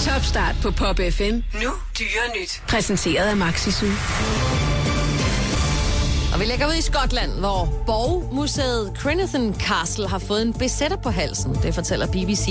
start på Pop FM. Nu dyre nyt. Præsenteret af Maxisu. Og vi lægger ud i Skotland, hvor borgmuseet Crenithan Castle har fået en besætter på halsen. Det fortæller BBC.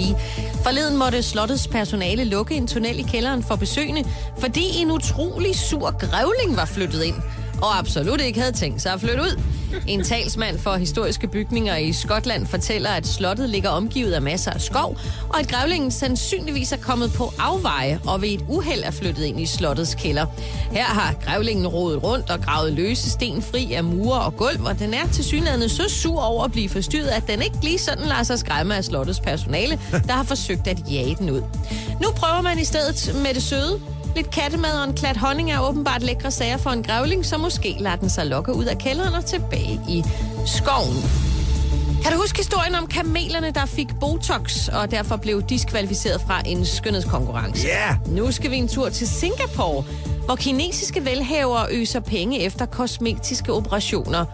Forleden måtte slottets personale lukke en tunnel i kælderen for besøgende, fordi en utrolig sur grævling var flyttet ind og absolut ikke havde tænkt sig at flytte ud. En talsmand for historiske bygninger i Skotland fortæller, at slottet ligger omgivet af masser af skov, og at grævlingen sandsynligvis er kommet på afveje og ved et uheld er flyttet ind i slottets kælder. Her har grævlingen rodet rundt og gravet løse sten fri af mure og gulv, og den er til synligheden så sur over at blive forstyrret, at den ikke lige sådan lader sig skræmme af slottets personale, der har forsøgt at jage den ud. Nu prøver man i stedet med det søde Lidt kattemad og en klat honning er åbenbart lækre sager for en grævling, så måske lader den sig lokke ud af kælderen og tilbage i skoven. Kan du huske historien om kamelerne, der fik Botox og derfor blev diskvalificeret fra en skønhedskonkurrence? Ja! Yeah. Nu skal vi en tur til Singapore, hvor kinesiske velhavere øser penge efter kosmetiske operationer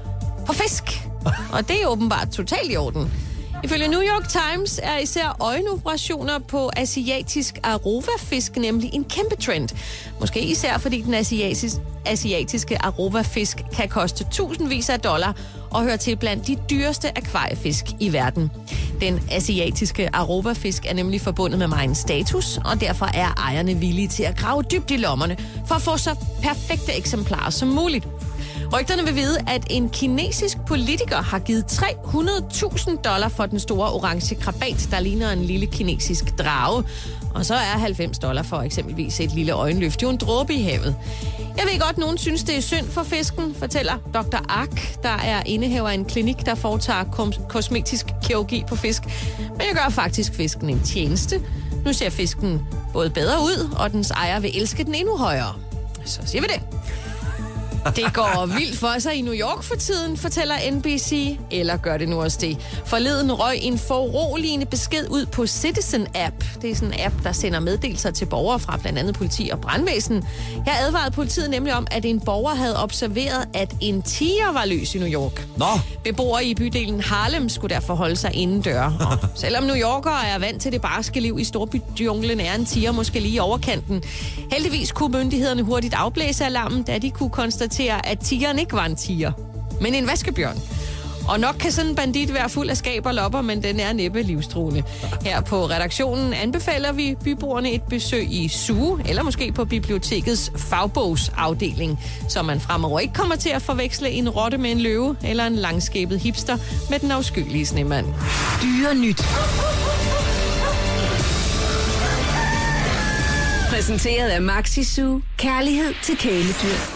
på fisk. Og det er åbenbart totalt i orden. Ifølge New York Times er især øjenoperationer på asiatisk arovafisk nemlig en kæmpe trend. Måske især fordi den asiatiske, asiatiske arovafisk kan koste tusindvis af dollar og hører til blandt de dyreste akvariefisk i verden. Den asiatiske arovafisk er nemlig forbundet med meget status, og derfor er ejerne villige til at grave dybt i lommerne for at få så perfekte eksemplarer som muligt. Rygterne vil vide, at en kinesisk politiker har givet 300.000 dollar for den store orange krabat, der ligner en lille kinesisk drage. Og så er 90 dollar for eksempelvis et lille øjenløft jo en dråbe i havet. Jeg ved godt, at nogen synes, det er synd for fisken, fortæller Dr. Ark, der er indehaver af en klinik, der foretager kosmetisk kirurgi på fisk. Men jeg gør faktisk fisken en tjeneste. Nu ser fisken både bedre ud, og dens ejer vil elske den endnu højere. Så siger vi det. Det går vildt for sig i New York for tiden, fortæller NBC. Eller gør det nu også det. Forleden røg en foruroligende besked ud på Citizen App. Det er sådan en app, der sender meddelelser til borgere fra blandt andet politi og brandvæsen. Her advarede politiet nemlig om, at en borger havde observeret, at en tiger var løs i New York. Nå. Beboere i bydelen Harlem skulle derfor holde sig indendør. Og selvom New Yorkere er vant til det barske liv i storbydjunglen, er en tiger måske lige overkanten. Heldigvis kunne myndighederne hurtigt afblæse alarmen, da de kunne konstatere, konstatere, at tigeren ikke var en tiger, men en vaskebjørn. Og nok kan sådan en bandit være fuld af skab og lopper, men den er næppe livstruende. Her på redaktionen anbefaler vi byboerne et besøg i SUE, eller måske på bibliotekets fagbogsafdeling, så man fremover ikke kommer til at forveksle en rotte med en løve, eller en langskæbet hipster med den afskyelige snemand. Dyre nyt. Præsenteret af Maxi Kærlighed til kæledyr.